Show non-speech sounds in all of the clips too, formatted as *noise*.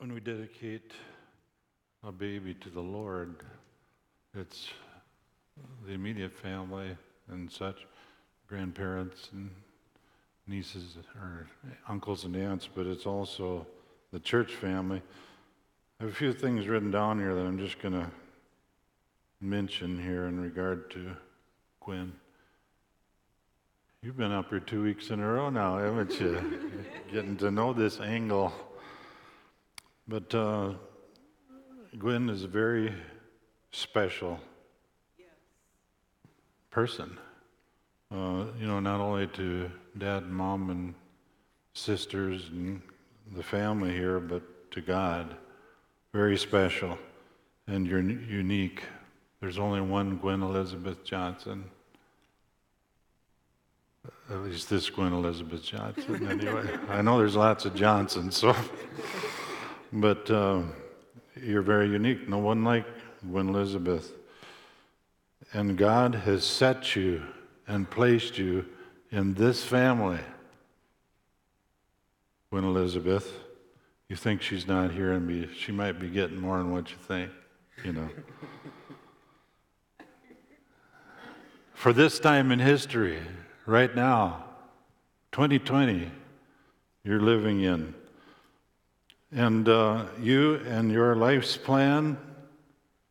when we dedicate a baby to the Lord, it's the immediate family and such, grandparents and nieces or uncles and aunts, but it's also the church family. I have a few things written down here that I'm just going to mention here in regard to Gwen. You've been up here two weeks in a row now, haven't you? *laughs* Getting to know this angle. But uh, Gwen is a very special person. Uh, you know, not only to dad, and mom, and sisters and the family here, but to God. Very special. And you're unique. There's only one Gwen Elizabeth Johnson. At least this Gwen Elizabeth Johnson, anyway. *laughs* I know there's lots of Johnsons, so. But uh, you're very unique. No one like Gwen Elizabeth. And God has set you and placed you in this family. Gwen Elizabeth, you think she's not here and be, she might be getting more than what you think, you know. For this time in history, right now, 2020, you're living in. And uh, you and your life's plan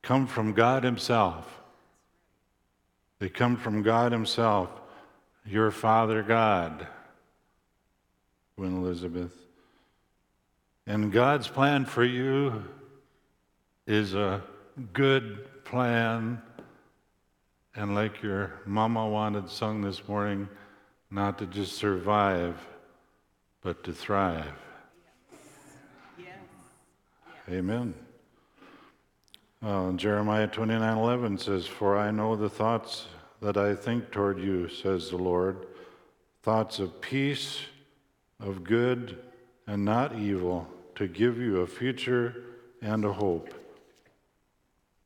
come from God Himself. They come from God Himself, your Father God, Gwen Elizabeth. And God's plan for you is a good plan. And like your mama wanted sung this morning, not to just survive, but to thrive. Amen. Uh, Jeremiah 29 11 says, For I know the thoughts that I think toward you, says the Lord, thoughts of peace, of good, and not evil, to give you a future and a hope.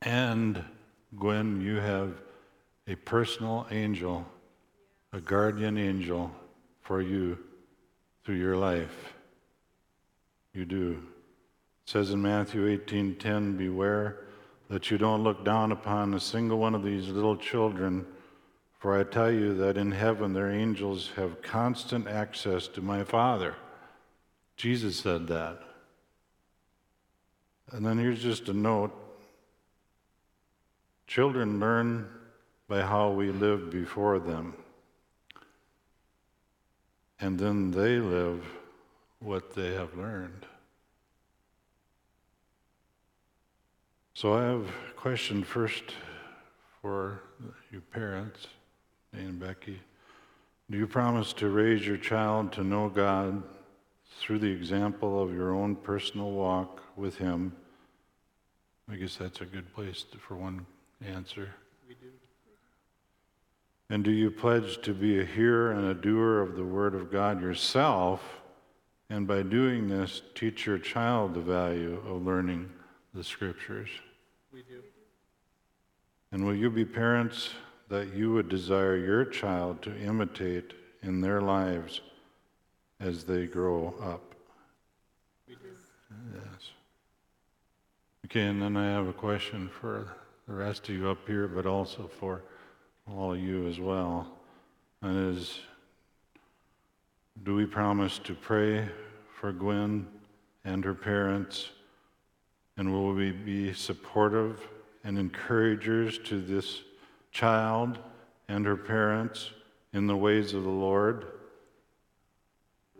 And, Gwen, you have a personal angel, a guardian angel for you through your life. You do. It says in Matthew 18:10, "Beware that you don't look down upon a single one of these little children, for I tell you that in heaven their angels have constant access to my Father." Jesus said that. And then here's just a note. Children learn by how we live before them. And then they live what they have learned. So I have a question first for you parents, and Becky. Do you promise to raise your child to know God through the example of your own personal walk with Him? I guess that's a good place to, for one answer. We do. And do you pledge to be a hearer and a doer of the Word of God yourself, and by doing this, teach your child the value of learning the Scriptures? We do. And will you be parents that you would desire your child to imitate in their lives as they grow up? We do. Yes. Okay, and then I have a question for the rest of you up here, but also for all of you as well. And is do we promise to pray for Gwen and her parents? And will we be supportive and encouragers to this child and her parents in the ways of the Lord?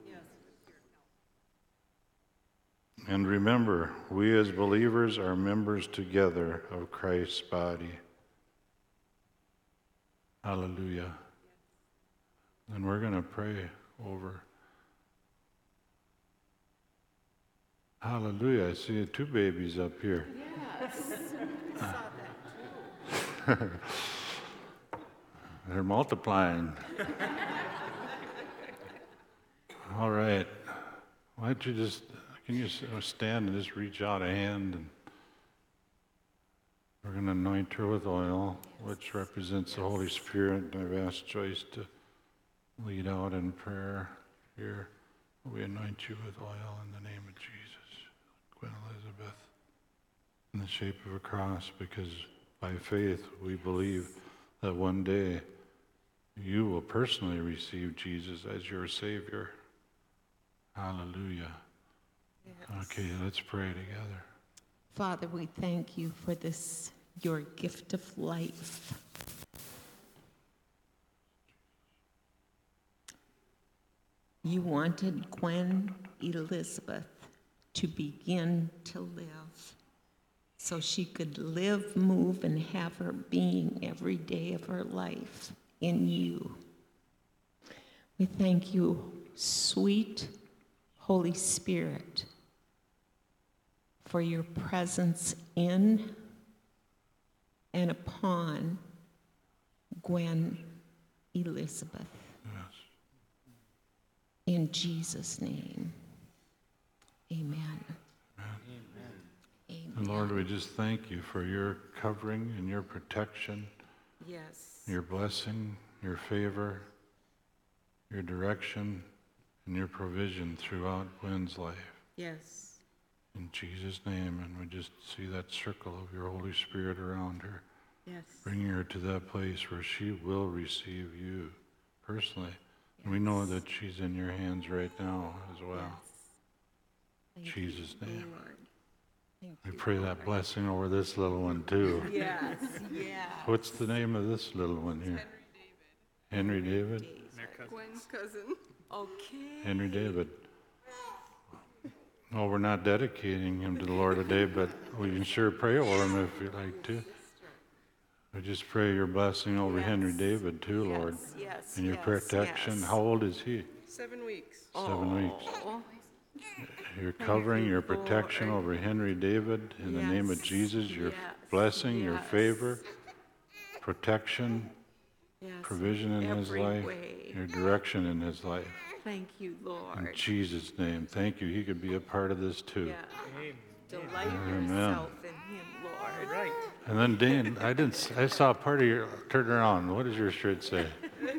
Yes. And remember, we as believers are members together of Christ's body. Hallelujah. And we're going to pray over. Hallelujah. I see two babies up here. Yes. I *laughs* saw that. *laughs* They're multiplying. *laughs* All right. Why don't you just, can you uh, stand and just reach out a hand and we're going to anoint her with oil, which represents the Holy Spirit. And I've asked Joyce to lead out in prayer here. We anoint you with oil in the name of Jesus. Gwen Elizabeth in the shape of a cross because by faith we believe that one day you will personally receive Jesus as your Savior. Hallelujah. Okay, let's pray together. Father, we thank you for this, your gift of life. You wanted Gwen Elizabeth to begin to live so she could live, move, and have her being every day of her life in you. We thank you, sweet Holy Spirit, for your presence in and upon Gwen Elizabeth. Yes. In Jesus' name, amen. And Amen. Lord, we just thank you for your covering and your protection, Yes. your blessing, your favor, your direction, and your provision throughout Gwen's life. Yes. In Jesus' name, and we just see that circle of your Holy Spirit around her, Yes. bringing her to that place where she will receive you personally. And we know that she's in your hands right now as well. Thank you, Jesus' name. Lord. Thank We you, pray that Lord. blessing over this little one too. Yes. *laughs* Yeah. What's the name of this little one here? Henry David? Their cousin. Gwen's cousin. Okay. Henry David. Well, we're not dedicating him to the Lord today, but we can sure pray over him if you'd like to. We just pray your blessing over Henry David too, Lord. Yes, yes, And your yes, protection. yes. How old is he? Seven weeks. Seven weeks. Oh, Your covering, your protection Lord. over Henry David in the name of Jesus, your yes, blessing, your favor, protection, yes. provision in his life, way. your direction in his life. Thank you, Lord. In Jesus' name, thank you. He could be a part of this too. Yeah. Amen. Delight Amen. yourself in him, Lord. Right. And then Dan, I didn't. s- I saw part of your. Turn around. What does your shirt say? *laughs*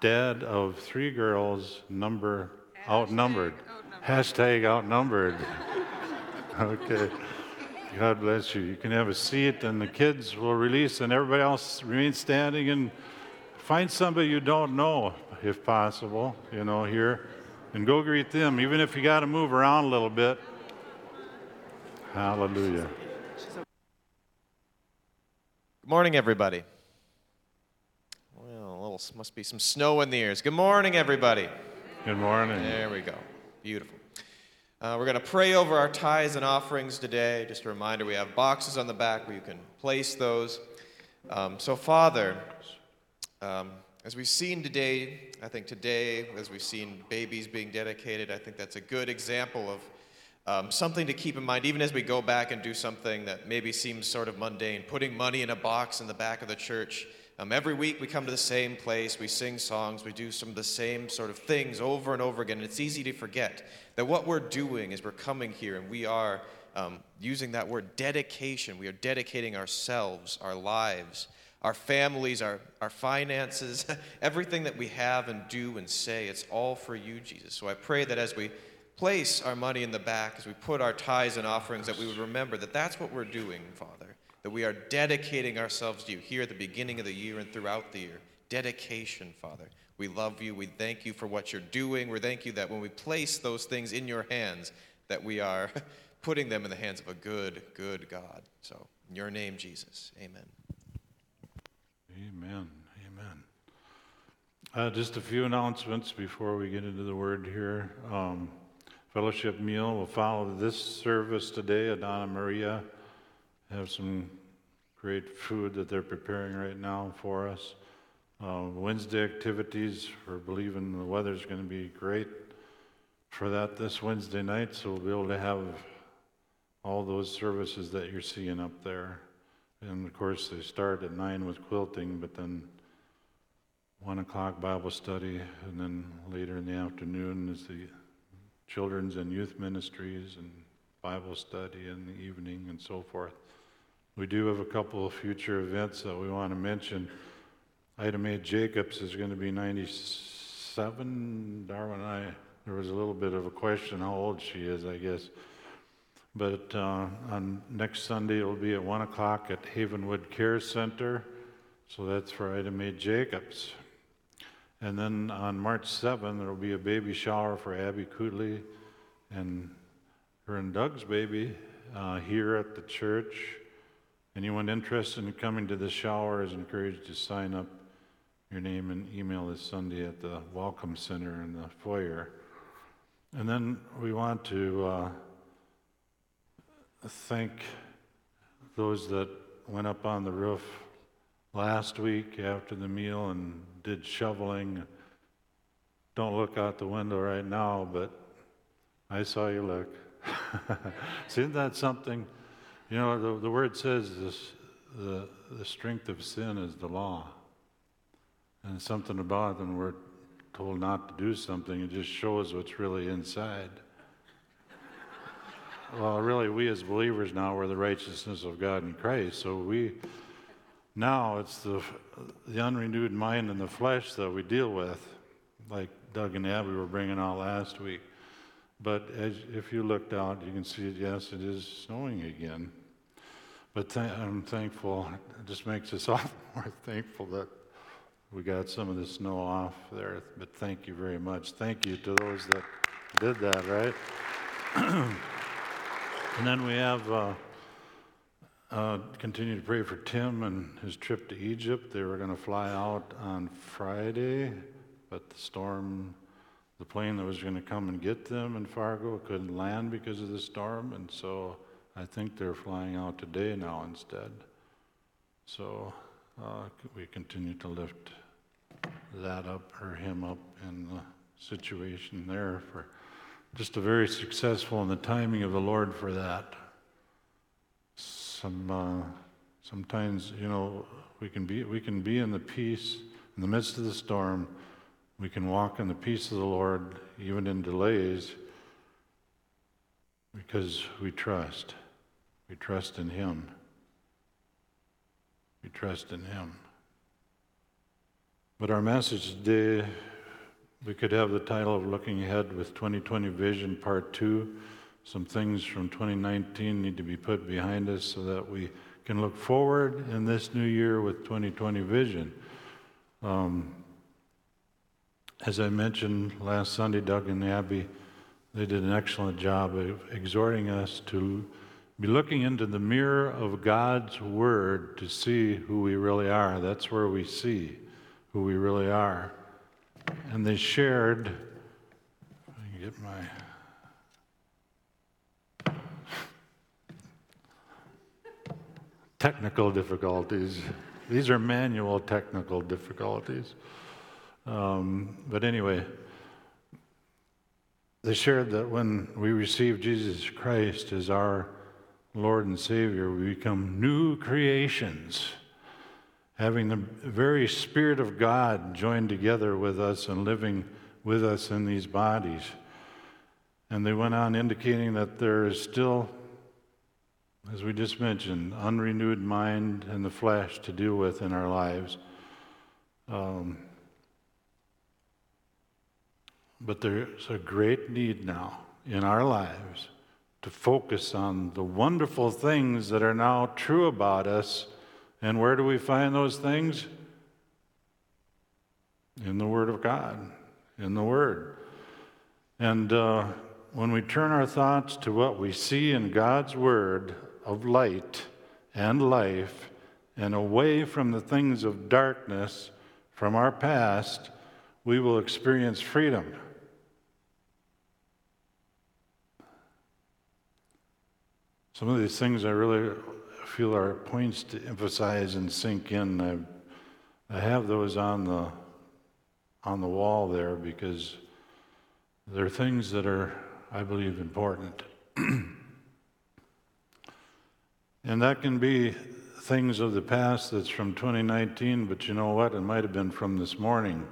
Dad of three girls, number outnumbered. Hashtag outnumbered. *laughs* okay. God bless you. You can have a seat, and the kids will release, and everybody else remain standing and find somebody you don't know, if possible. You know here, and go greet them, even if you got to move around a little bit. Hallelujah. Good morning, everybody. Well, a little, must be some snow in the ears. Good morning, everybody. Good morning. There we go. Beautiful. Uh, we're going to pray over our tithes and offerings today. Just a reminder we have boxes on the back where you can place those. Um, so, Father, um, as we've seen today, I think today, as we've seen babies being dedicated, I think that's a good example of um, something to keep in mind, even as we go back and do something that maybe seems sort of mundane, putting money in a box in the back of the church. Um, every week we come to the same place, we sing songs, we do some of the same sort of things over and over again. And it's easy to forget that what we're doing is we're coming here and we are um, using that word dedication. We are dedicating ourselves, our lives, our families, our, our finances, *laughs* everything that we have and do and say. It's all for you, Jesus. So I pray that as we place our money in the back, as we put our tithes and offerings, that we would remember that that's what we're doing, Father. That we are dedicating ourselves to you here at the beginning of the year and throughout the year. Dedication, Father. We love you. We thank you for what you're doing. We thank you that when we place those things in your hands, that we are *laughs* putting them in the hands of a good, good God. So, in your name, Jesus, amen. Amen. Amen. Uh, just a few announcements before we get into the word here. Um, fellowship meal will follow this service today. Adana Maria have some great food that they're preparing right now for us. Uh, Wednesday activities, we're believing the weather's going to be great for that this Wednesday night, so we'll be able to have all those services that you're seeing up there. And of course, they start at nine with quilting, but then one o'clock Bible study, and then later in the afternoon is the children's and youth ministries and Bible study in the evening and so forth. We do have a couple of future events that we want to mention. Ida Mae Jacobs is going to be 97. Darwin and I, there was a little bit of a question how old she is, I guess. But uh, on next Sunday, it'll be at 1 o'clock at Havenwood Care Center. So that's for Ida Mae Jacobs. And then on March 7, there will be a baby shower for Abby Cooley and her and Doug's baby uh, here at the church. Anyone interested in coming to the shower is encouraged to sign up your name and email this Sunday at the Welcome Center in the foyer. And then we want to uh, thank those that went up on the roof last week after the meal and did shoveling. Don't look out the window right now, but I saw you look. *laughs* Isn't that something? You know, the, the word says this, the, the strength of sin is the law. And something about it when we're told not to do something, it just shows what's really inside. *laughs* well, really, we as believers now are the righteousness of God in Christ. So we now it's the the unrenewed mind and the flesh that we deal with, like Doug and Abby were bringing out last week. But as, if you looked out, you can see. Yes, it is snowing again. But th- I'm thankful. It just makes us *laughs* all more thankful that we got some of the snow off there. But thank you very much. Thank you to those that did that, right? *clears throat* and then we have uh, uh, continue to pray for Tim and his trip to Egypt. They were going to fly out on Friday, but the storm, the plane that was going to come and get them in Fargo couldn't land because of the storm, and so I think they're flying out today now instead. So uh, we continue to lift that up or him up in the situation there for just a very successful in the timing of the Lord for that. Some uh, sometimes you know we can be we can be in the peace in the midst of the storm. We can walk in the peace of the Lord even in delays because we trust. We trust in Him. We trust in Him. But our message today, we could have the title of Looking Ahead with 2020 Vision Part 2. Some things from 2019 need to be put behind us so that we can look forward in this new year with 2020 vision. Um, as I mentioned last Sunday, Doug and Abby, they did an excellent job of exhorting us to be looking into the mirror of God's Word to see who we really are. That's where we see who we really are. And they shared, get my. Technical difficulties. These are manual technical difficulties. Um, but anyway, they shared that when we receive Jesus Christ as our Lord and Savior, we become new creations having the very Spirit of God joined together with us and living with us in these bodies. And they went on indicating that there is still, as we just mentioned, unrenewed mind and the flesh to deal with in our lives. Um, but there's a great need now in our lives to focus on the wonderful things that are now true about us and where do we find those things? In the Word of God, in the Word. And uh, when we turn our thoughts to what we see in God's Word of light and life, and away from the things of darkness from our past, we will experience freedom. Some of these things I really feel are points to emphasize and sink in. I, I have those on the on the wall there because they're things that are, I believe, important. *clears throat* and that can be things of the past that's from 2019, but you know what? It might have been from this morning.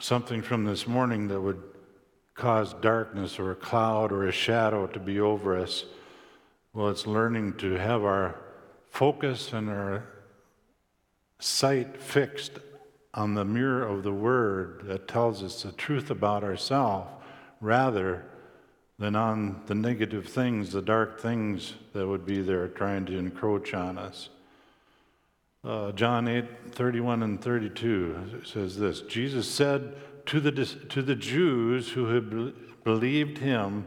Something from this morning that would cause darkness or a cloud or a shadow to be over us. Well, it's learning to have our focus and our sight fixed on the mirror of the Word that tells us the truth about ourselves rather than on the negative things, the dark things that would be there trying to encroach on us. Uh, John 8, 31 and 32 says this Jesus said to the, to the Jews who had believed him,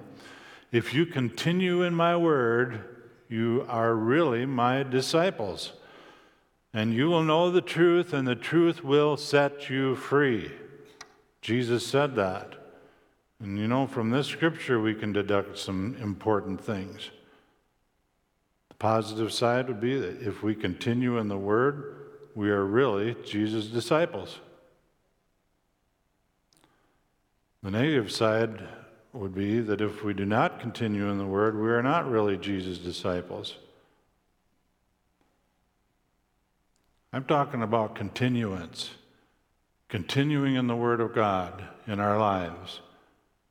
If you continue in my word, you are really my disciples. And you will know the truth, and the truth will set you free. Jesus said that. And you know, from this scripture, we can deduct some important things. The positive side would be that if we continue in the Word, we are really Jesus' disciples. The negative side would be that if we do not continue in the Word, we are not really Jesus' disciples. I'm talking about continuance, continuing in the Word of God in our lives,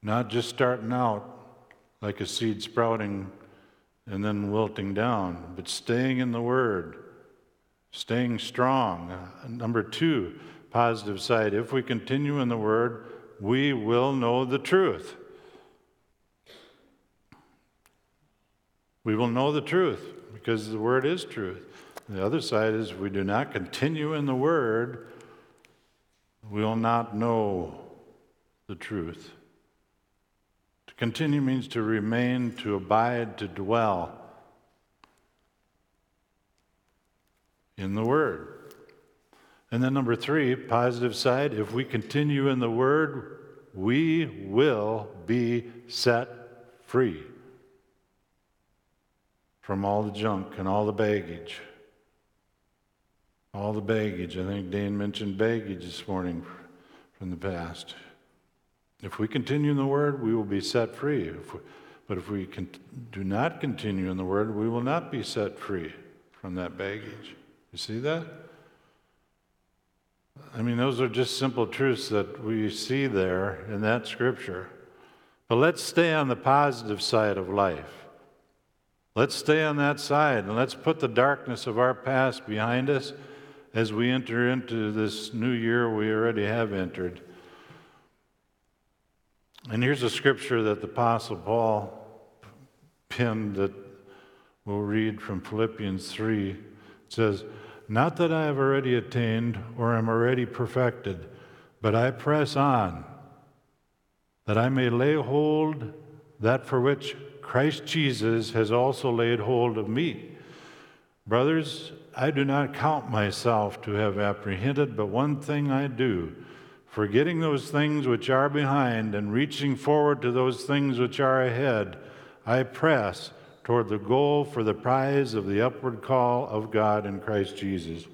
not just starting out like a seed sprouting and then wilting down, but staying in the Word, staying strong. number two, positive side, if we continue in the Word, we will know the truth. We will know the truth because the Word is truth. The other side is if we do not continue in the Word, we will not know the truth. To continue means to remain, to abide, to dwell in the Word. And then, number three, positive side, if we continue in the Word, we will be set free from all the junk and all the baggage. All the baggage. I think Dane mentioned baggage this morning from the past. If we continue in the Word, we will be set free. If we, but if we con- do not continue in the Word, we will not be set free from that baggage. You see that? I mean, those are just simple truths that we see there in that scripture. But let's stay on the positive side of life. Let's stay on that side and let's put the darkness of our past behind us as we enter into this new year we already have entered. And here's a scripture that the Apostle Paul penned that we'll read from Philippians 3. It says, Not that I have already attained or am already perfected, but I press on, that I may lay hold that for which Christ Jesus has also laid hold of me. Brothers, I do not count myself to have apprehended, but one thing I do, forgetting those things which are behind and reaching forward to those things which are ahead, I press toward the goal for the prize of the upward call of God in Christ Jesus.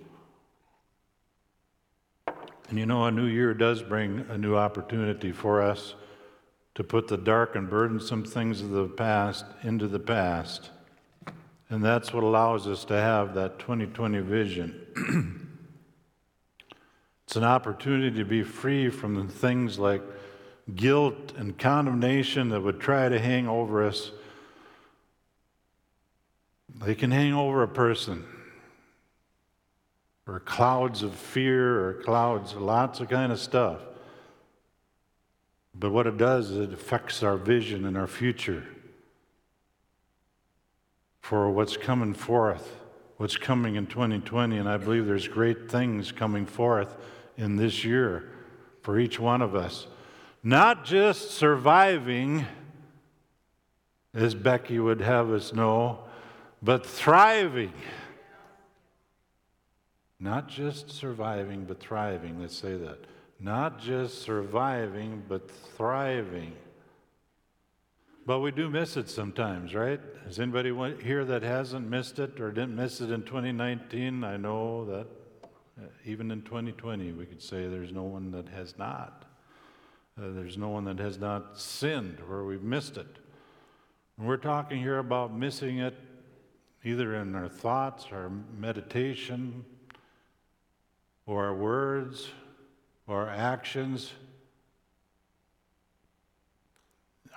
And you know, a new year does bring a new opportunity for us to put the dark and burdensome things of the past into the past and that's what allows us to have that 2020 vision. *clears throat* it's an opportunity to be free from things like guilt and condemnation that would try to hang over us. They can hang over a person, or clouds of fear, or clouds, lots of kind of stuff. But what it does is it affects our vision and our future for what's coming forth, what's coming in 2020. And I believe there's great things coming forth in this year for each one of us. Not just surviving, as Becky would have us know, but thriving. Not just surviving, but thriving. Let's say that. Not just surviving, but thriving. But we do miss it sometimes, right? Is anybody here that hasn't missed it or didn't miss it in 2019? I know that uh, even in 2020, we could say there's no one that has not. Uh, there's no one that has not sinned where we've missed it. And we're talking here about missing it either in our thoughts, our meditation, or our words, or our actions.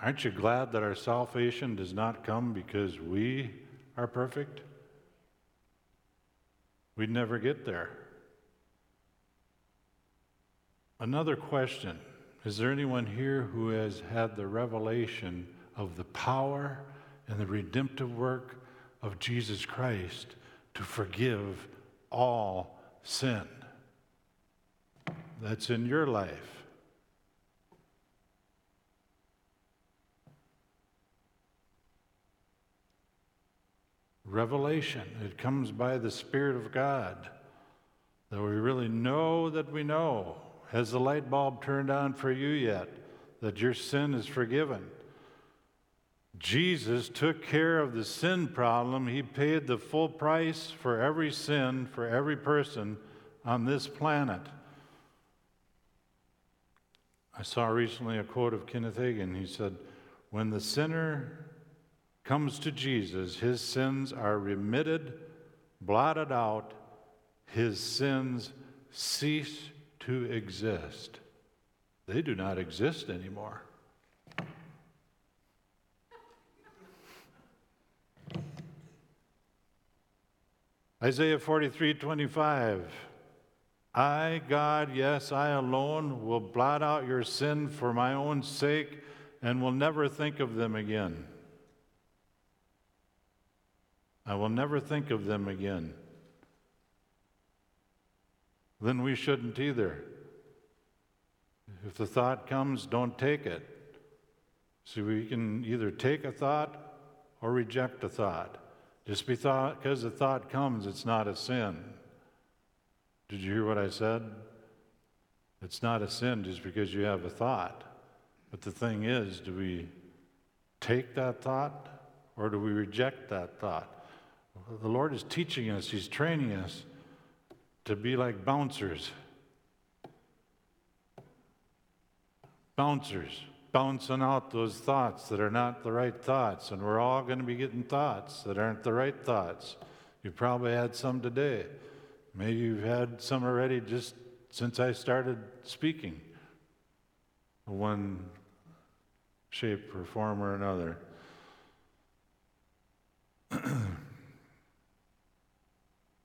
Aren't you glad that our salvation does not come because we are perfect? We'd never get there. Another question Is there anyone here who has had the revelation of the power and the redemptive work of Jesus Christ to forgive all sin? That's in your life. Revelation, it comes by the Spirit of God that we really know that we know. Has the light bulb turned on for you yet? That your sin is forgiven? Jesus took care of the sin problem. He paid the full price for every sin for every person on this planet. I saw recently a quote of Kenneth Hagin. He said, When the sinner comes to Jesus, his sins are remitted, blotted out, his sins cease to exist. They do not exist anymore. Isaiah 43 25. I, God, yes, I alone, will blot out your sin for my own sake and will never think of them again. I will never think of them again then we shouldn't either. If the thought comes, don't take it. See, we can either take a thought or reject a thought. Just because a thought comes, it's not a sin. Did you hear what I said? It's not a sin just because you have a thought. But the thing is, do we take that thought or do we reject that thought? The Lord is teaching us, He's training us to be like bouncers. Bouncers, bouncing out those thoughts that are not the right thoughts. And we're all going to be getting thoughts that aren't the right thoughts. You probably had some today. Maybe you've had some already just since I started speaking, one shape or form or another. *clears throat*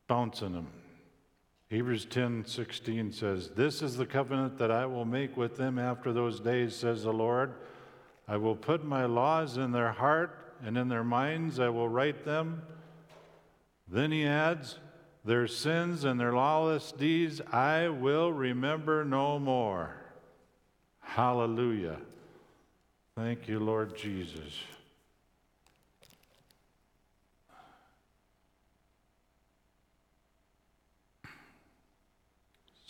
Bouncing them. Hebrews 10 16 says, This is the covenant that I will make with them after those days, says the Lord. I will put my laws in their heart, and in their minds I will write them. Then he adds, Their sins and their lawless deeds I will remember no more. Hallelujah. Thank you, Lord Jesus.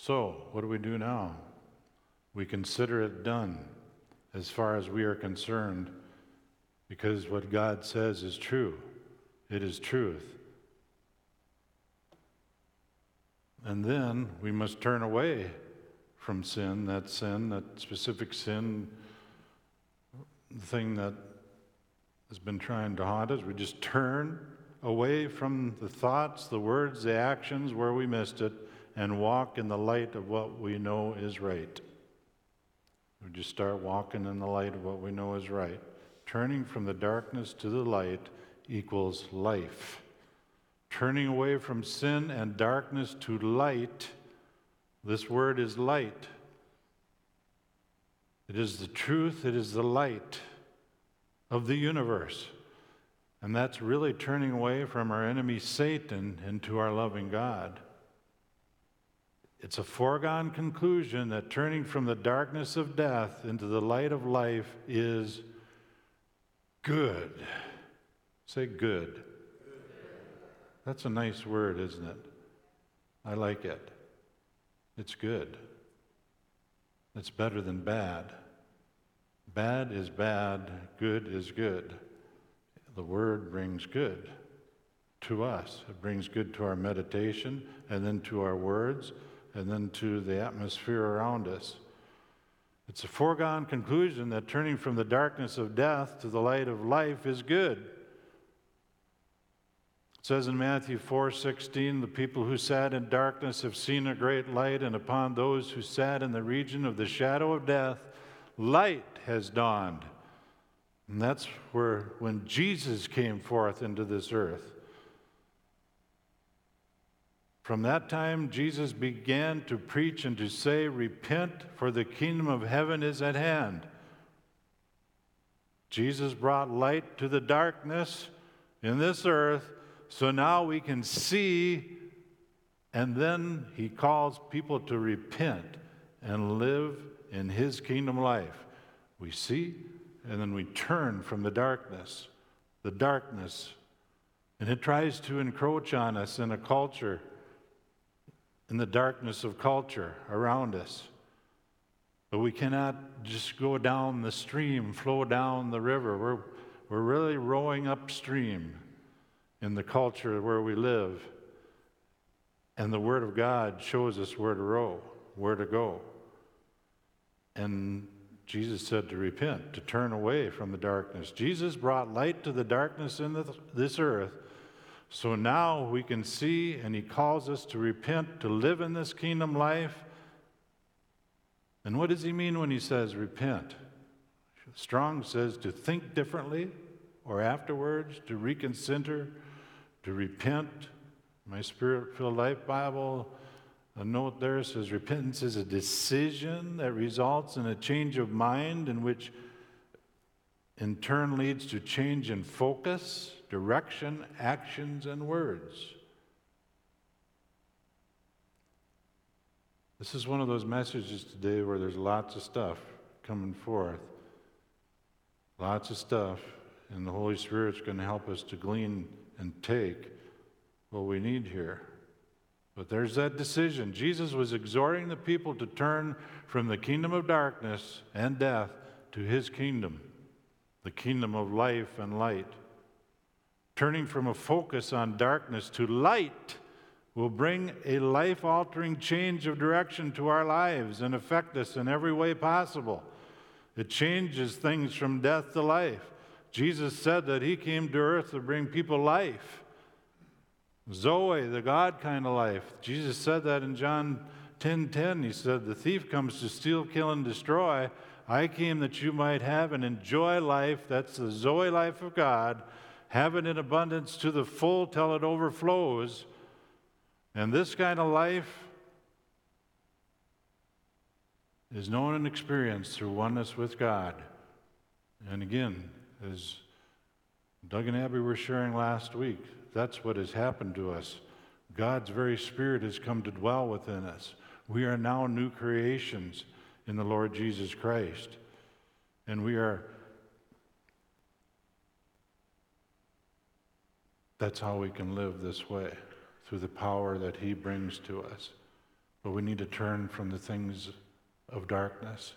So, what do we do now? We consider it done as far as we are concerned because what God says is true. It is truth. And then we must turn away from sin, that sin, that specific sin, the thing that has been trying to haunt us. We just turn away from the thoughts, the words, the actions where we missed it and walk in the light of what we know is right. We just start walking in the light of what we know is right. Turning from the darkness to the light equals life. Turning away from sin and darkness to light, this word is light. It is the truth, it is the light of the universe. And that's really turning away from our enemy Satan into our loving God. It's a foregone conclusion that turning from the darkness of death into the light of life is good. Say good. That's a nice word, isn't it? I like it. It's good. It's better than bad. Bad is bad, good is good. The word brings good to us. It brings good to our meditation and then to our words and then to the atmosphere around us. It's a foregone conclusion that turning from the darkness of death to the light of life is good. It says in Matthew 4:16, "The people who sat in darkness have seen a great light, and upon those who sat in the region of the shadow of death, light has dawned." And that's where when Jesus came forth into this earth. From that time, Jesus began to preach and to say, Repent, for the kingdom of heaven is at hand. Jesus brought light to the darkness in this earth, so now we can see, and then he calls people to repent and live in his kingdom life. We see, and then we turn from the darkness, the darkness, and it tries to encroach on us in a culture, in the darkness of culture around us. But we cannot just go down the stream, flow down the river. We're, we're really rowing upstream in the culture where we live. And the Word of God shows us where to row, where to go. And Jesus said to repent, to turn away from the darkness. Jesus brought light to the darkness in this earth. So now we can see, and He calls us to repent, to live in this kingdom life and what does he mean when he says repent? Strong says to think differently or afterwards, to reconsider, to repent. My spirit filled life Bible, a note there says repentance is a decision that results in a change of mind, in which in turn leads to change in focus, direction, actions, and words. This is one of those messages today where there's lots of stuff coming forth. Lots of stuff, and the Holy Spirit's going to help us to glean and take what we need here. But there's that decision. Jesus was exhorting the people to turn from the kingdom of darkness and death to his kingdom, the kingdom of life and light. Turning from a focus on darkness to light will bring a life altering change of direction to our lives and affect us in every way possible. It changes things from death to life. Jesus said that he came to earth to bring people life. Zoe, the God kind of life. Jesus said that in John 10:10. 10, 10. He said, "The thief comes to steal, kill and destroy. I came that you might have and enjoy life. That's the Zoe life of God. Have it in abundance to the full till it overflows." And this kind of life is known and experienced through oneness with God. And again, as Doug and Abby were sharing last week, that's what has happened to us. God's very Spirit has come to dwell within us. We are now new creations in the Lord Jesus Christ. And we are, that's how we can live this way through the power that He brings to us. But we need to turn from the things of darkness.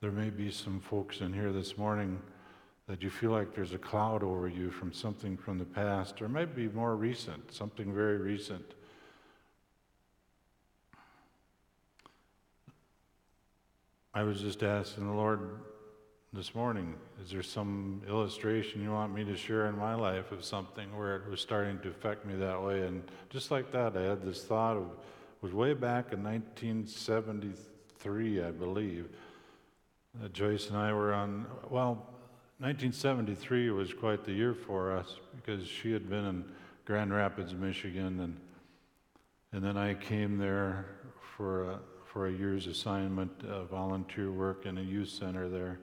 There may be some folks in here this morning that you feel like there's a cloud over you from something from the past, or maybe more recent, something very recent. I was just asking the Lord, this morning. Is there some illustration you want me to share in my life of something where it was starting to affect me that way? And just like that, I had this thought of was way back in 1973, I believe. Joyce and I were on, well, 1973 was quite the year for us because she had been in Grand Rapids, Michigan, and and then I came there for a, for a year's assignment, uh, volunteer work in a youth center there.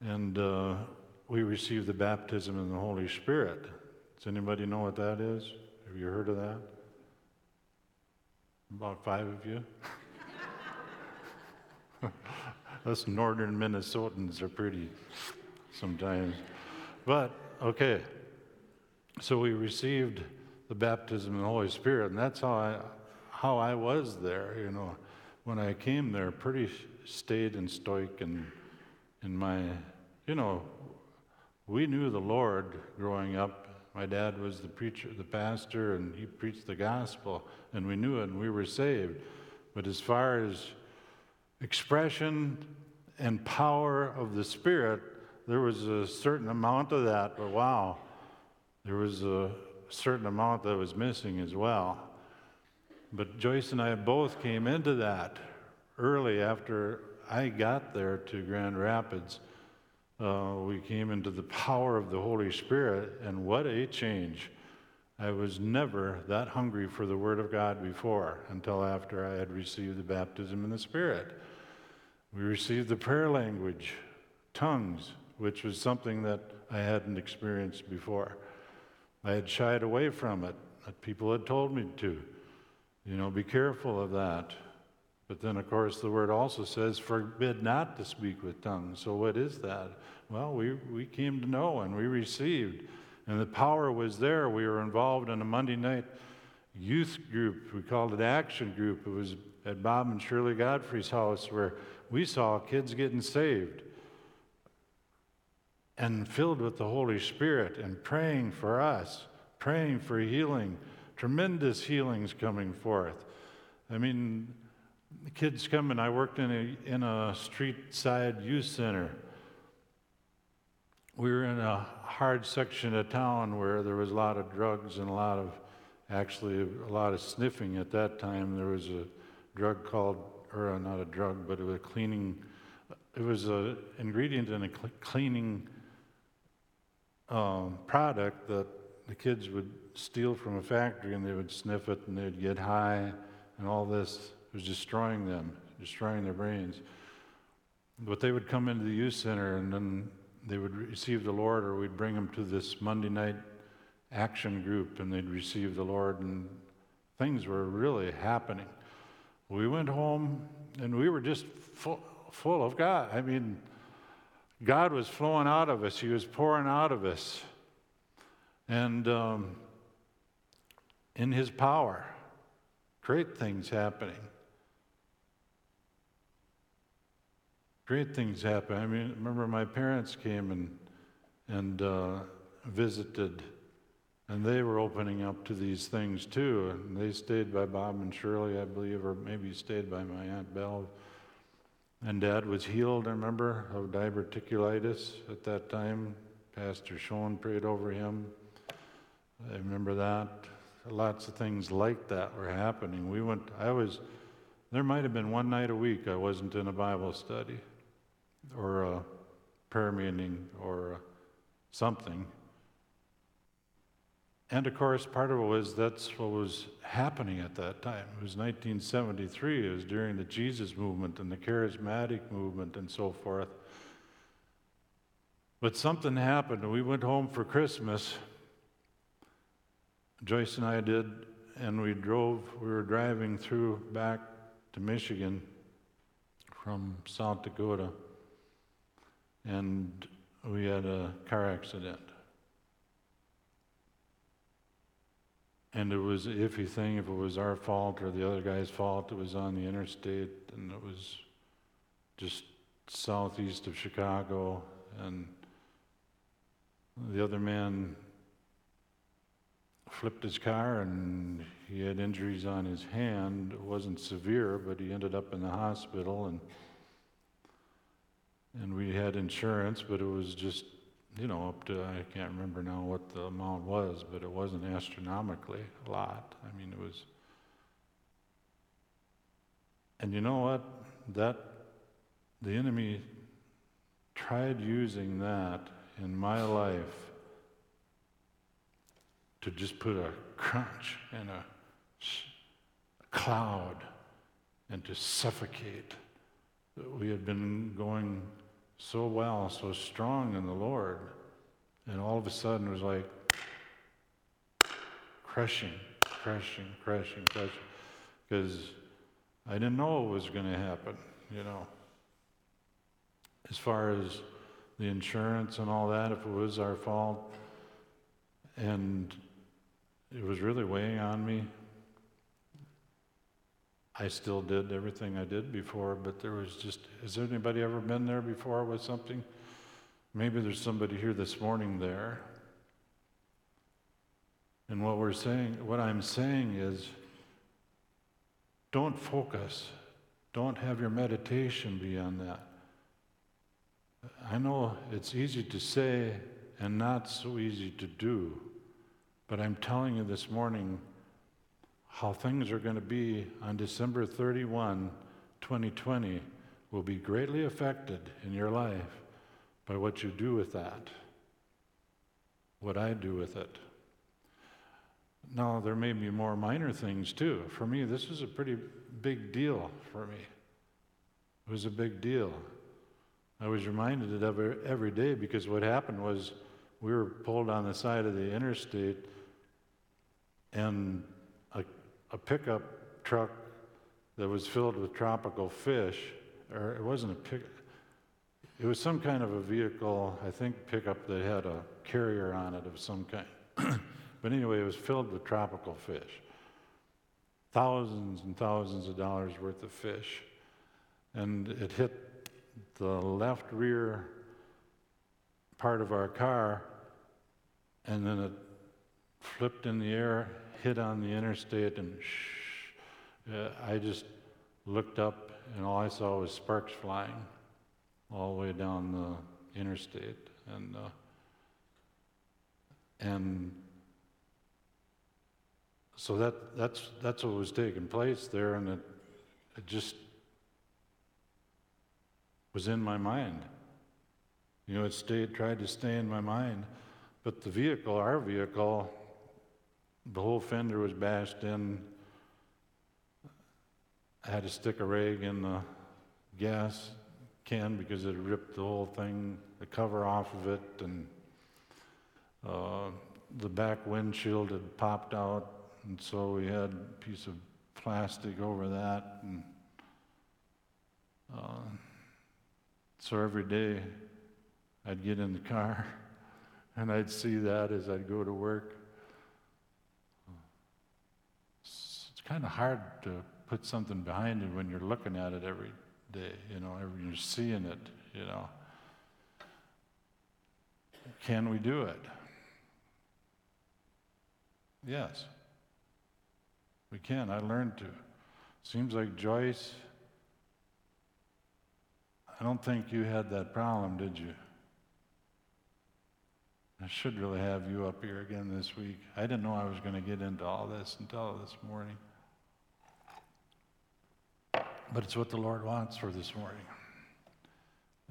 And uh, we received the baptism in the Holy Spirit. Does anybody know what that is? Have you heard of that? About five of you? *laughs* Us northern Minnesotans are pretty sometimes. But, okay. So we received the baptism in the Holy Spirit, and that's how I, how I was there, you know. When I came there, pretty staid and stoic and in my you know, we knew the Lord growing up. My dad was the preacher, the pastor, and he preached the gospel, and we knew it, and we were saved. But as far as expression and power of the Spirit, there was a certain amount of that, but wow, there was a certain amount that was missing as well. But Joyce and I both came into that early after I got there to Grand Rapids uh, we came into the power of the Holy Spirit, and what a change. I was never that hungry for the Word of God before until after I had received the baptism in the Spirit. We received the prayer language, tongues, which was something that I hadn't experienced before. I had shied away from it, that people had told me to. You know, be careful of that. But then, of course, the word also says, forbid not to speak with tongues. So, what is that? Well, we, we came to know and we received. And the power was there. We were involved in a Monday night youth group. We called it Action Group. It was at Bob and Shirley Godfrey's house where we saw kids getting saved and filled with the Holy Spirit and praying for us, praying for healing, tremendous healings coming forth. I mean, kids come and I worked in a, in a street side youth center. We were in a hard section of town where there was a lot of drugs and a lot of, actually, a lot of sniffing at that time. There was a drug called, or not a drug, but it was a cleaning, it was an ingredient in a cl- cleaning um, product that the kids would steal from a factory and they would sniff it and they'd get high and all this was destroying them, destroying their brains. But they would come into the youth center and then they would receive the Lord, or we'd bring them to this Monday night action group and they'd receive the Lord, and things were really happening. We went home and we were just full, full of God. I mean, God was flowing out of us, He was pouring out of us. And um, in His power, great things happening. Great things happen. I mean, remember my parents came and and uh, visited, and they were opening up to these things too. And they stayed by Bob and Shirley, I believe, or maybe stayed by my aunt Belle. And Dad was healed, I remember, of diverticulitis at that time. Pastor Schoen prayed over him. I remember that. Lots of things like that were happening. We went, I was, there might have been one night a week I wasn't in a Bible study or a prayer meeting or something. And of course, part of it was that's what was happening at that time. It was 1973. It was during the Jesus movement and the charismatic movement and so forth. But something happened. and We went home for Christmas. Joyce and I did, and we drove, we were driving through back to Michigan from South Dakota, and we had a car accident. And it was an iffy thing if it was our fault or the other guy's fault. It was on the interstate and it was just southeast of Chicago. And the other man flipped his car and he had injuries on his hand. It wasn't severe, but he ended up in the hospital and and we had insurance, but it was just you know, up to, I can't remember now what the amount was, but it wasn't astronomically a lot. I mean, it was. And you know what? That, the enemy tried using that in my life to just put a crunch and a, cloud and to suffocate. We had been going so well, so strong in the Lord. And all of a sudden it was like crushing, crushing, crushing, crushing. Because I didn't know what was going to happen, you know. As far as the insurance and all that, if it was our fault. And it was really weighing on me. I still did everything I did before, but there was just, has anybody ever been there before with something? Maybe there's somebody here this morning there. And what we're saying, what I'm saying is, don't focus. Don't have your meditation be on that. I know it's easy to say and not so easy to do, but I'm telling you this morning, how things are going to be on December 31, 2020, will be greatly affected in your life by what you do with that, what I do with it. Now, there may be more minor things too. For me, this was a pretty big deal for me. It was a big deal. I was reminded of it every day because what happened was we were pulled on the side of the interstate and a, a pickup truck that was filled with tropical fish, or it wasn't a pick, it was some kind of a vehicle, I think pickup that had a carrier on it of some kind. *clears throat* but anyway, it was filled with tropical fish. Thousands and thousands of dollars worth of fish. And it hit the left rear part of our car, and then it flipped in the air, hit on the interstate, and shh, uh, I just looked up, and all I saw was sparks flying all the way down the interstate, and uh, and so that that's that's what was taking place there, and it it just was in my mind. You know, it stayed, tried to stay in my mind. But the vehicle, our vehicle, the whole fender was bashed in. I had to stick a rag in the gas can because it ripped the whole thing, the cover off of it, and uh, the back windshield had popped out, and so we had a piece of plastic over that. And, uh, so every day I'd get in the car *laughs* and I'd see that as I'd go to work. It's kind of hard to put something behind it when you're looking at it every day, you know, every, you're seeing it, you know. Can we do it? Yes. We can. I learned to. Seems like Joyce I don't think you had that problem, did you? I should really have you up here again this week. I didn't know I was going to get into all this until this morning. But it's what the Lord wants for this morning.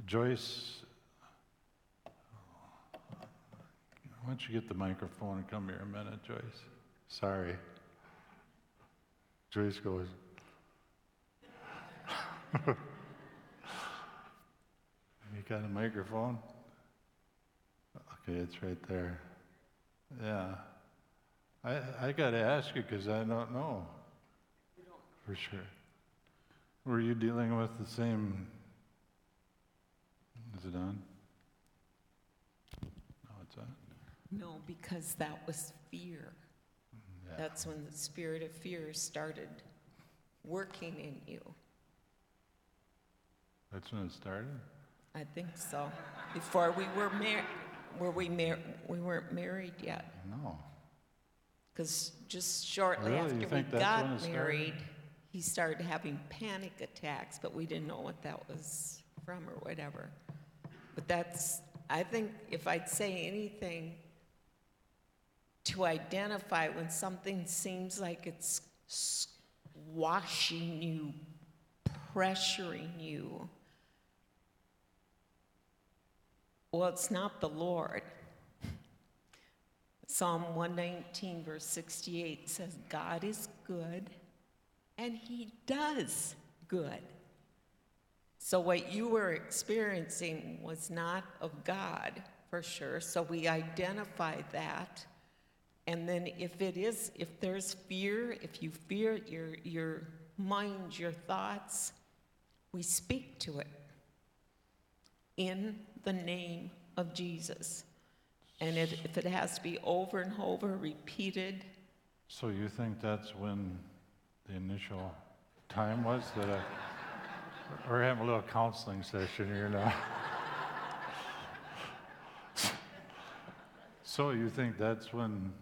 Joyce, why don't you get the microphone and come here a minute, Joyce? Sorry. Joyce goes, *laughs* You got a microphone? Okay, it's right there. Yeah. I, I got to ask you because I don't know for sure. Were you dealing with the same? Is it on? No, it's on. No, because that was fear. Yeah. That's when the spirit of fear started working in you. That's when it started? I think so. Before we were married, were we married? we weren't married yet. No. Because just shortly Really? After we think that's when it got started? He started having panic attacks, but we didn't know what that was from or whatever. But that's, I think if I'd say anything to identify when something seems like it's squashing you, pressuring you, well, it's not the Lord. Psalm 119, verse 68 says, God is good and he does good. So, what you were experiencing was not of God, for sure. So, we identify that. And then, if it is, if there's fear, if you fear your, your mind, your thoughts, we speak to it in the name of Jesus. And if it has to be over and over repeated, So you think that's when the initial time was that I, we're having a little counseling session here now. so you think that's when,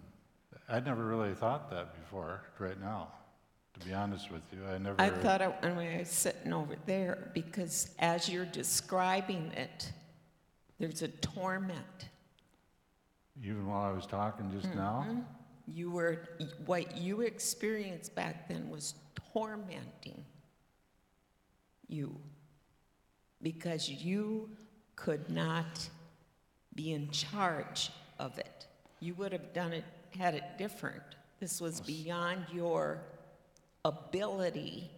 I never really thought that before, right now, to be honest with you. I never. I thought it when I was sitting over there because as you're describing it, there's a torment. Even while I was talking just mm-hmm. now? You were, what you experienced back then was tormenting you because you could not be in charge of it. You would have done it, had it different. This was beyond your ability.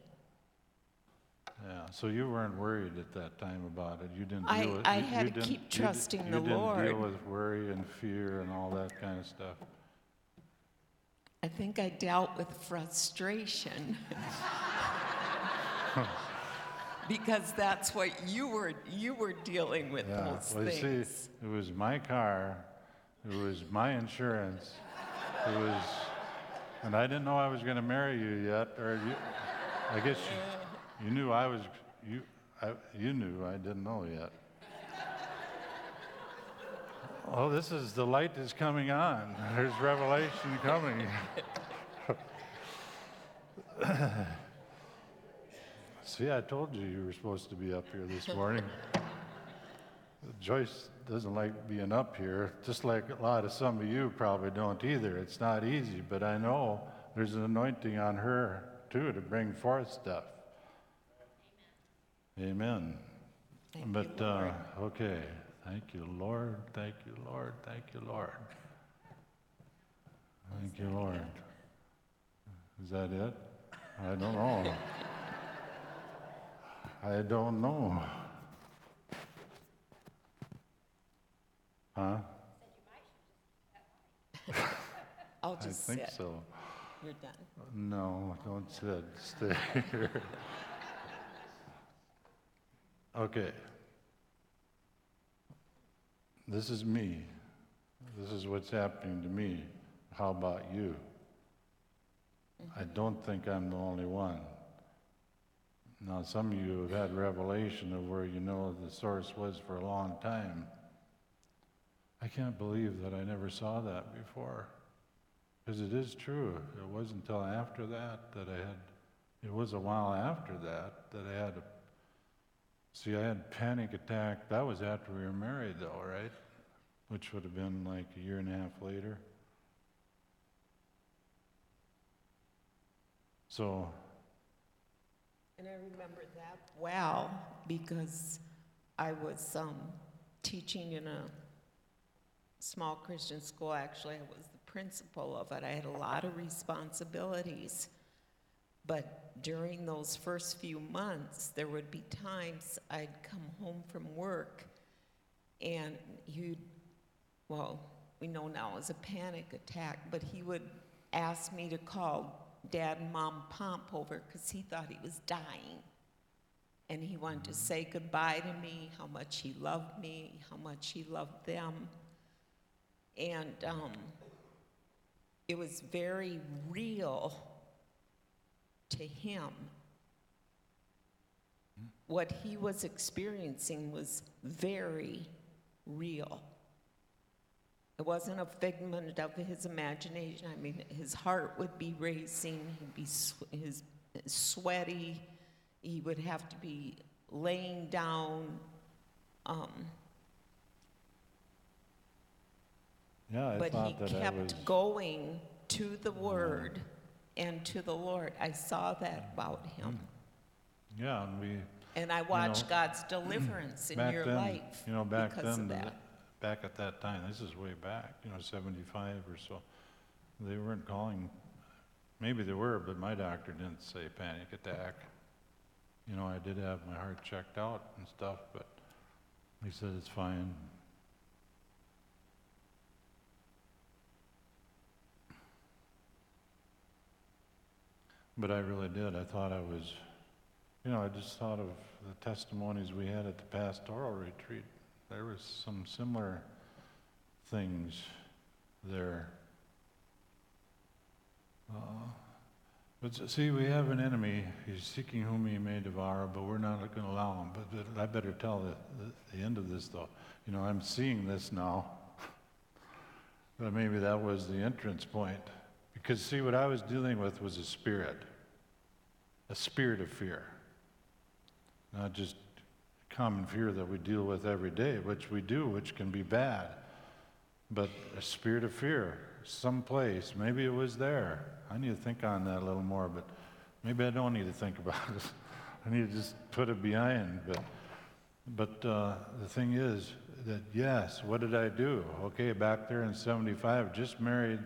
Yeah, so you weren't worried at that time about it. You didn't I- deal with. I you- had you to didn't- keep you trusting you the didn't Lord. deal with worry and fear and all that kind of stuff. I think I dealt with frustration. *laughs* because that's what you were you were dealing with Yeah. those Well, you things. see, it was my car, it was my insurance, it was, and I didn't know I was going to marry you yet, or you, I guess you, you knew I was. You, I, you knew I didn't know yet. Oh, this is the light is coming on. There's revelation coming. *laughs* See, I told you you were supposed to be up here this morning. Joyce doesn't like being up here, just like a lot of some of you probably don't either. It's not easy, but I know there's an anointing on her too to bring forth stuff. Amen. Thank you, but Lord. uh, okay, thank you, Lord. Thank you, Lord. Thank you, Lord. Thank you, Lord. Is that it? I don't know. I don't know. Huh? I'll I just think sit. so. You're done. No, don't sit. Stay here. *laughs* Okay. This is me. This is what's happening to me. How about you? I don't think I'm the only one. Now, some of you have had revelation of where you know the source was for a long time. I can't believe that I never saw that before. Because it is true. It wasn't until after that that I had, it was a while after that that I had a, see, I had panic attack. That was after we were married, though, right? Which would have been like a year and a half later. So, And I remember that well because I was um, teaching in a small Christian school. Actually, I was the principal of it. I had a lot of responsibilities. But during those first few months, there would be times I'd come home from work and he'd, well, we know now it was a panic attack, but he would ask me to call dad and mom Pomp over because he thought he was dying. And he wanted to say goodbye to me, how much he loved me, how much he loved them. And um, it was very real to him. What he was experiencing was very real. It wasn't a figment of his imagination. I mean, his heart would be racing, he'd be sw- his, sweaty, he would have to be laying down. Um, yeah, I but he thought that I was. kept going to the Word and to the Lord. I saw that about him. Yeah, and we. And I watched know, God's *clears throat* deliverance in your then, life You know, back then, of that. back at that time, this is way back, you know, 75 or so, they weren't calling, maybe they were, but my doctor didn't say panic attack. You know, I did have my heart checked out and stuff, but he said it's fine. But I really did. I thought I was, you know, I just thought of the testimonies we had at the pastoral retreat. There was some similar things there. Uh, but see, we have an enemy. He's seeking whom he may devour, but we're not going to allow him. But, but I better tell the, the, the end of this, though. You know, I'm seeing this now. *laughs* but maybe that was the entrance point. Because, see, what I was dealing with was a spirit, a spirit of fear. Not just common fear that we deal with every day, which we do, which can be bad, but a spirit of fear, someplace. Maybe it was there. I need to think on that a little more, but maybe I don't need to think about it. *laughs* I need to just put it behind. But, but uh, the thing is that yes, what did I do? Okay, back there in '75, just married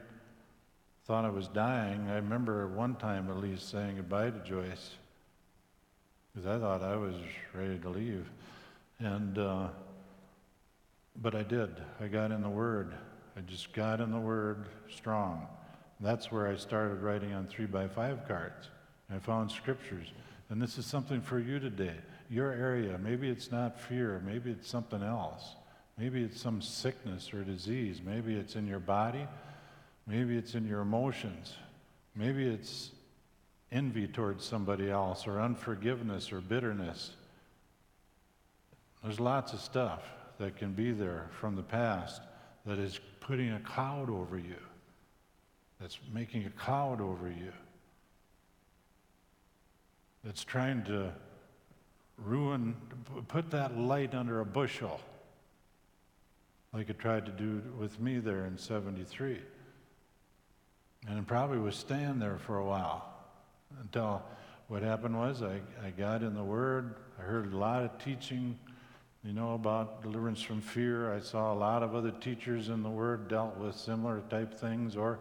thought I was dying. I remember one time at least saying goodbye to Joyce because I thought I was ready to leave. And, uh, but I did. I got in the Word. I just got in the Word strong. That's where I started writing on three by five cards. I found scriptures. And this is something for you today. Your area, maybe it's not fear, maybe it's something else. Maybe it's some sickness or disease. Maybe it's in your body. Maybe it's in your emotions. Maybe it's envy towards somebody else or unforgiveness or bitterness. There's lots of stuff that can be there from the past that is putting a cloud over you, that's making a cloud over you, that's trying to ruin, put that light under a bushel, like it tried to do with me there in 73. And it probably was staying there for a while until what happened was I, I got in the Word. I heard a lot of teaching, you know, about deliverance from fear. I saw a lot of other teachers in the Word dealt with similar type things. Or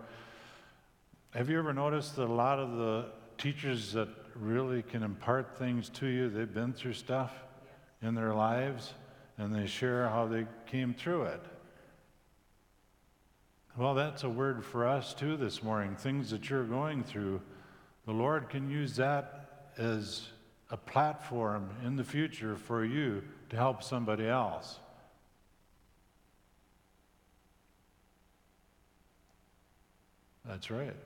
have you ever noticed that a lot of the teachers that really can impart things to you, they've been through stuff in their lives and they share how they came through it? Well, that's a word for us too this morning. Things that you're going through, the Lord can use that as a platform in the future for you to help somebody else. That's right.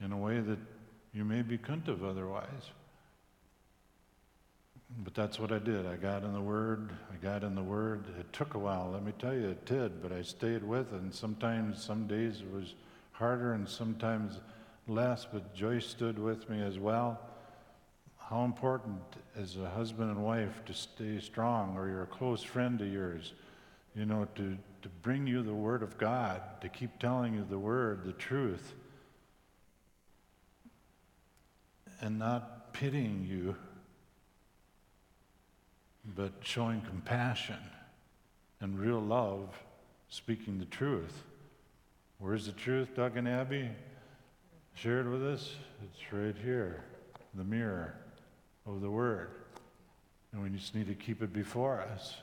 In a way that you maybe couldn't have otherwise. But that's what I did. I got in the Word. I got in the Word. It took a while, let me tell you, it did, but I stayed with it. And sometimes, some days it was harder and sometimes less, but Joyce stood with me as well. How important as a husband and wife to stay strong, or you're a close friend of yours, you know, to, to bring you the Word of God, to keep telling you the Word, the truth, and not pitying you but showing compassion and real love, speaking the truth. Where's the truth, Doug and Abby? Shared with us? It's right here, the mirror of the Word. And we just need to keep it before us.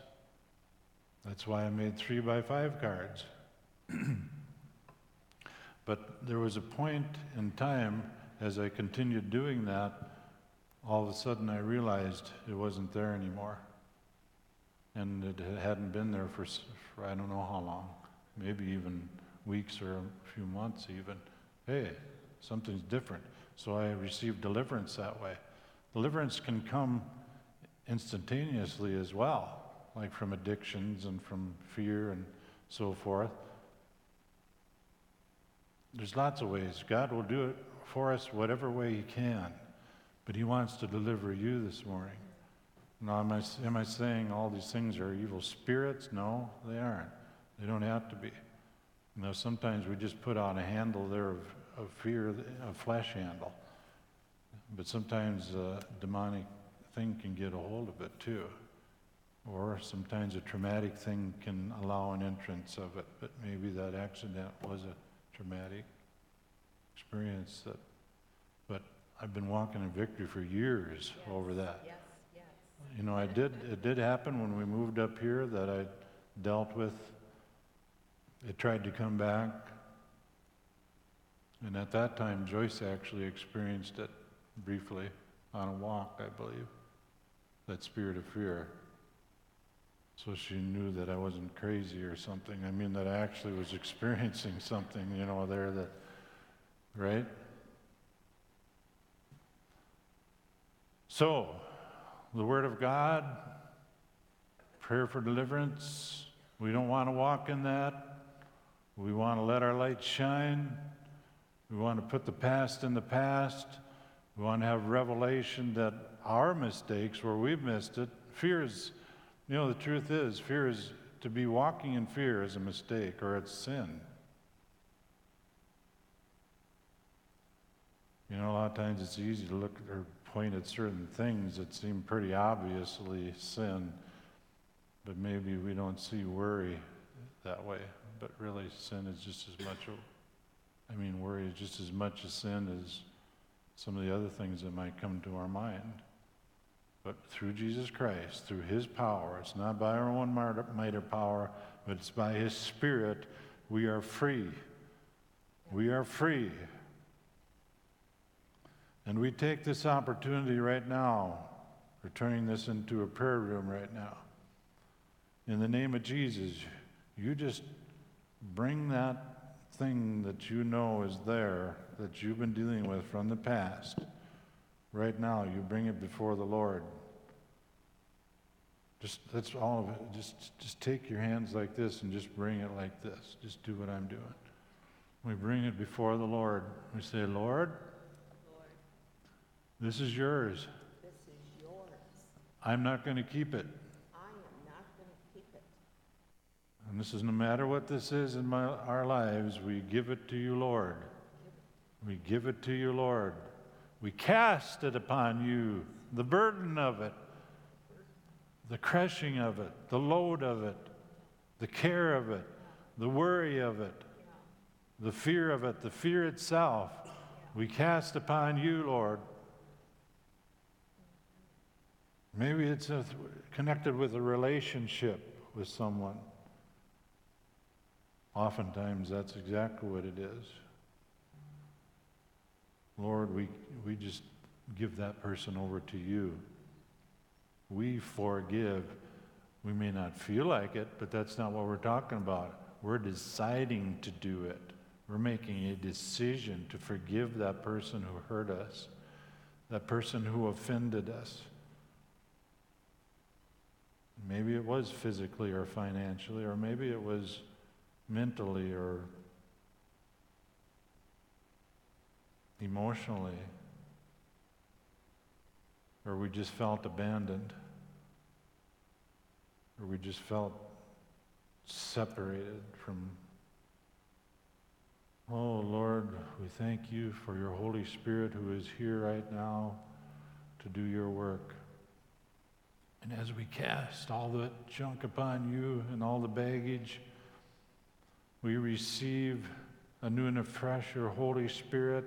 That's why I made three by five cards. *clears throat* but there was a point in time as I continued doing that, all of a sudden I realized it wasn't there anymore and it hadn't been there for, for I don't know how long, maybe even weeks or a few months even. Hey, something's different. So I received deliverance that way. Deliverance can come instantaneously as well, like from addictions and from fear and so forth. There's lots of ways. God will do it for us whatever way He can, but He wants to deliver you this morning. Now, am I, am I saying all these things are evil spirits? No, they aren't. They don't have to be. You know, sometimes we just put on a handle there of, of fear, a flesh handle. But sometimes a demonic thing can get a hold of it too. Or sometimes a traumatic thing can allow an entrance of it. But maybe that accident was a traumatic experience that but I've been walking in victory for years yes, over that. Yes. You know, I did, it did happen when we moved up here that I dealt with. It tried to come back. And at that time, Joyce actually experienced it briefly on a walk, I believe, that spirit of fear. So she knew that I wasn't crazy or something. I mean, that I actually was *laughs* experiencing something, you know, there that, right? So, the Word of God, prayer for deliverance. We don't want to walk in that. We want to let our light shine. We want to put the past in the past. We want to have revelation that our mistakes, where we've missed it, fear is, you know, the truth is, fear is to be walking in fear is a mistake or it's sin. You know, a lot of times it's easy to look or point at certain things that seem pretty obviously sin, but maybe we don't see worry that way. But really, sin is just as much I mean, worry is just as much a sin as some of the other things that might come to our mind. But through Jesus Christ, through His power, it's not by our own might or power, but it's by His Spirit, we are free. We are free. And we take this opportunity right now. We're turning this into a prayer room right now. In the name of Jesus, you just bring that thing that you know is there that you've been dealing with from the past. Right now, you bring it before the Lord. Just that's all of it. Just just take your hands like this and just bring it like this. Just do what I'm doing. We bring it before the Lord. We say, Lord, this is yours. This is yours. I'm not going to keep it. I am not going to keep it. And this is no matter what this is in my, our lives, we give it to you, Lord. We give it to you, Lord. We cast it upon you, the burden of it, the crushing of it, the load of it, the care of it, the worry of it, the fear of it, the fear itself. We cast upon you, Lord. Maybe it's a, connected with a relationship with someone. Oftentimes, that's exactly what it is. Lord, we, we just give that person over to you. We forgive. We may not feel like it, but that's not what we're talking about. We're deciding to do it. We're making a decision to forgive that person who hurt us, that person who offended us. Maybe it was physically or financially, or maybe it was mentally or emotionally, or we just felt abandoned, or we just felt separated from. Oh Lord, we thank you for your Holy Spirit who is here right now to do your work. And as we cast all the junk upon you and all the baggage, we receive anew and afresh your Holy Spirit.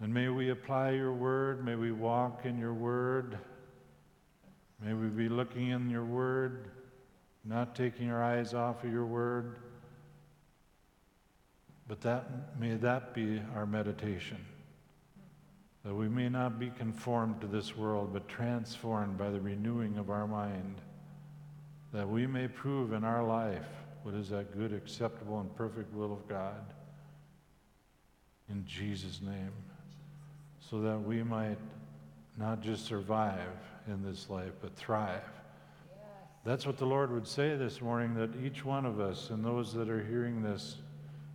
And may we apply your word. May we walk in your word. May we be looking in your word, not taking our eyes off of your word. But that may that be our meditation. That we may not be conformed to this world, but transformed by the renewing of our mind. That we may prove in our life what is that good, acceptable, and perfect will of God. In Jesus' name. So that we might not just survive in this life, but thrive. That's what the Lord would say this morning that each one of us and those that are hearing this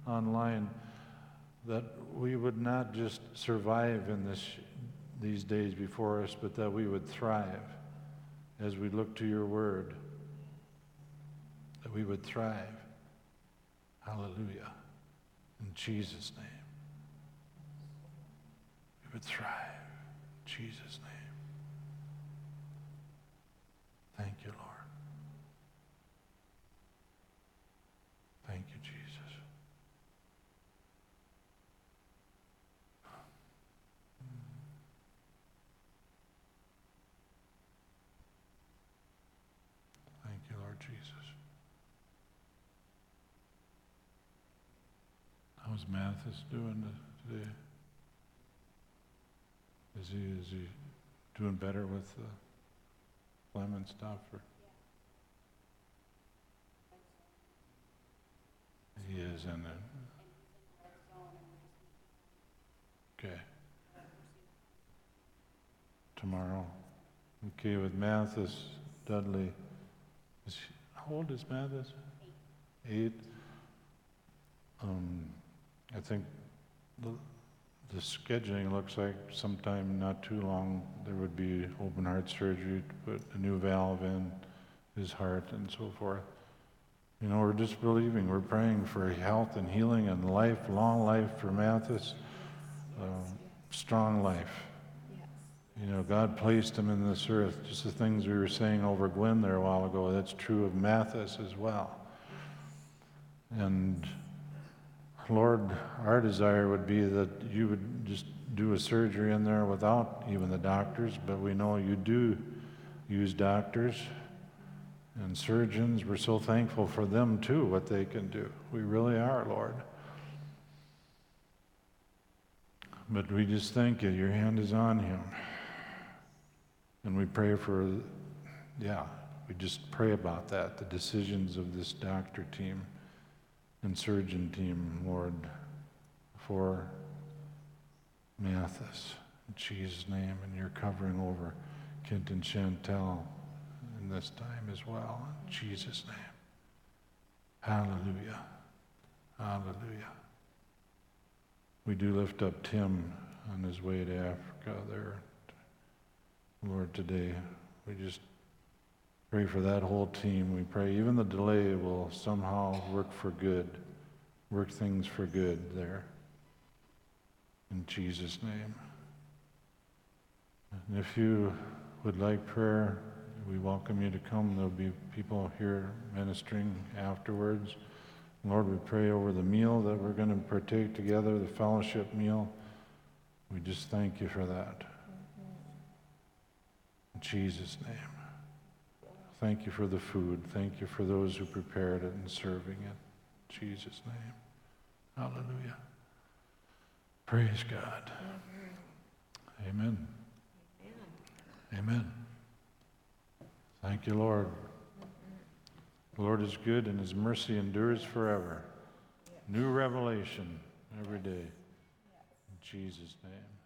online, that we would not just survive in this, these days before us, but that we would thrive as we look to your word that we would thrive. Hallelujah. In Jesus' name. We would thrive. In Jesus' name. Thank you, Lord. Thank you, Jesus. Thank you, Lord Jesus. Mathis doing today? Is he, is he doing better with the phlegm and stuff, or? He is in. Okay. Tomorrow. Okay, with Mathis Dudley. Is she, how old is Mathis? Eight. Um, I think the, the scheduling looks like sometime not too long, there would be open heart surgery to put a new valve in his heart and so forth. You know, we're just believing, we're praying for health and healing and life, long life for Mathis, uh, strong life. You know, God placed him in this earth. Just the things we were saying over Gwen there a while ago, that's true of Mathis as well. And Lord, our desire would be that you would just do a surgery in there without even the doctors, but we know you do use doctors and surgeons. We're so thankful for them too, what they can do. We really are, Lord. But we just thank you. Your hand is on him. And we pray for, yeah, we just pray about that, the decisions of this doctor team and surgeon team, Lord, for Mathis. In Jesus' name, and you're covering over Kent and Chantel in this time as well. In Jesus' name. Hallelujah. Hallelujah. We do lift up Tim on his way to Africa there. Lord, today we just pray for that whole team. We pray even the delay will somehow work for good, work things for good there. In Jesus' name. And if you would like prayer, we welcome you to come. There'll be people here ministering afterwards. Lord, we pray over the meal that we're going to partake together, the fellowship meal. We just thank you for that. In Jesus' name. Thank you for the food. Thank you for those who prepared it and serving it. In Jesus' name. Hallelujah. Praise God. Amen. Amen. Amen. Thank you, Lord. The Lord is good and his mercy endures forever. New revelation every day. In Jesus' name.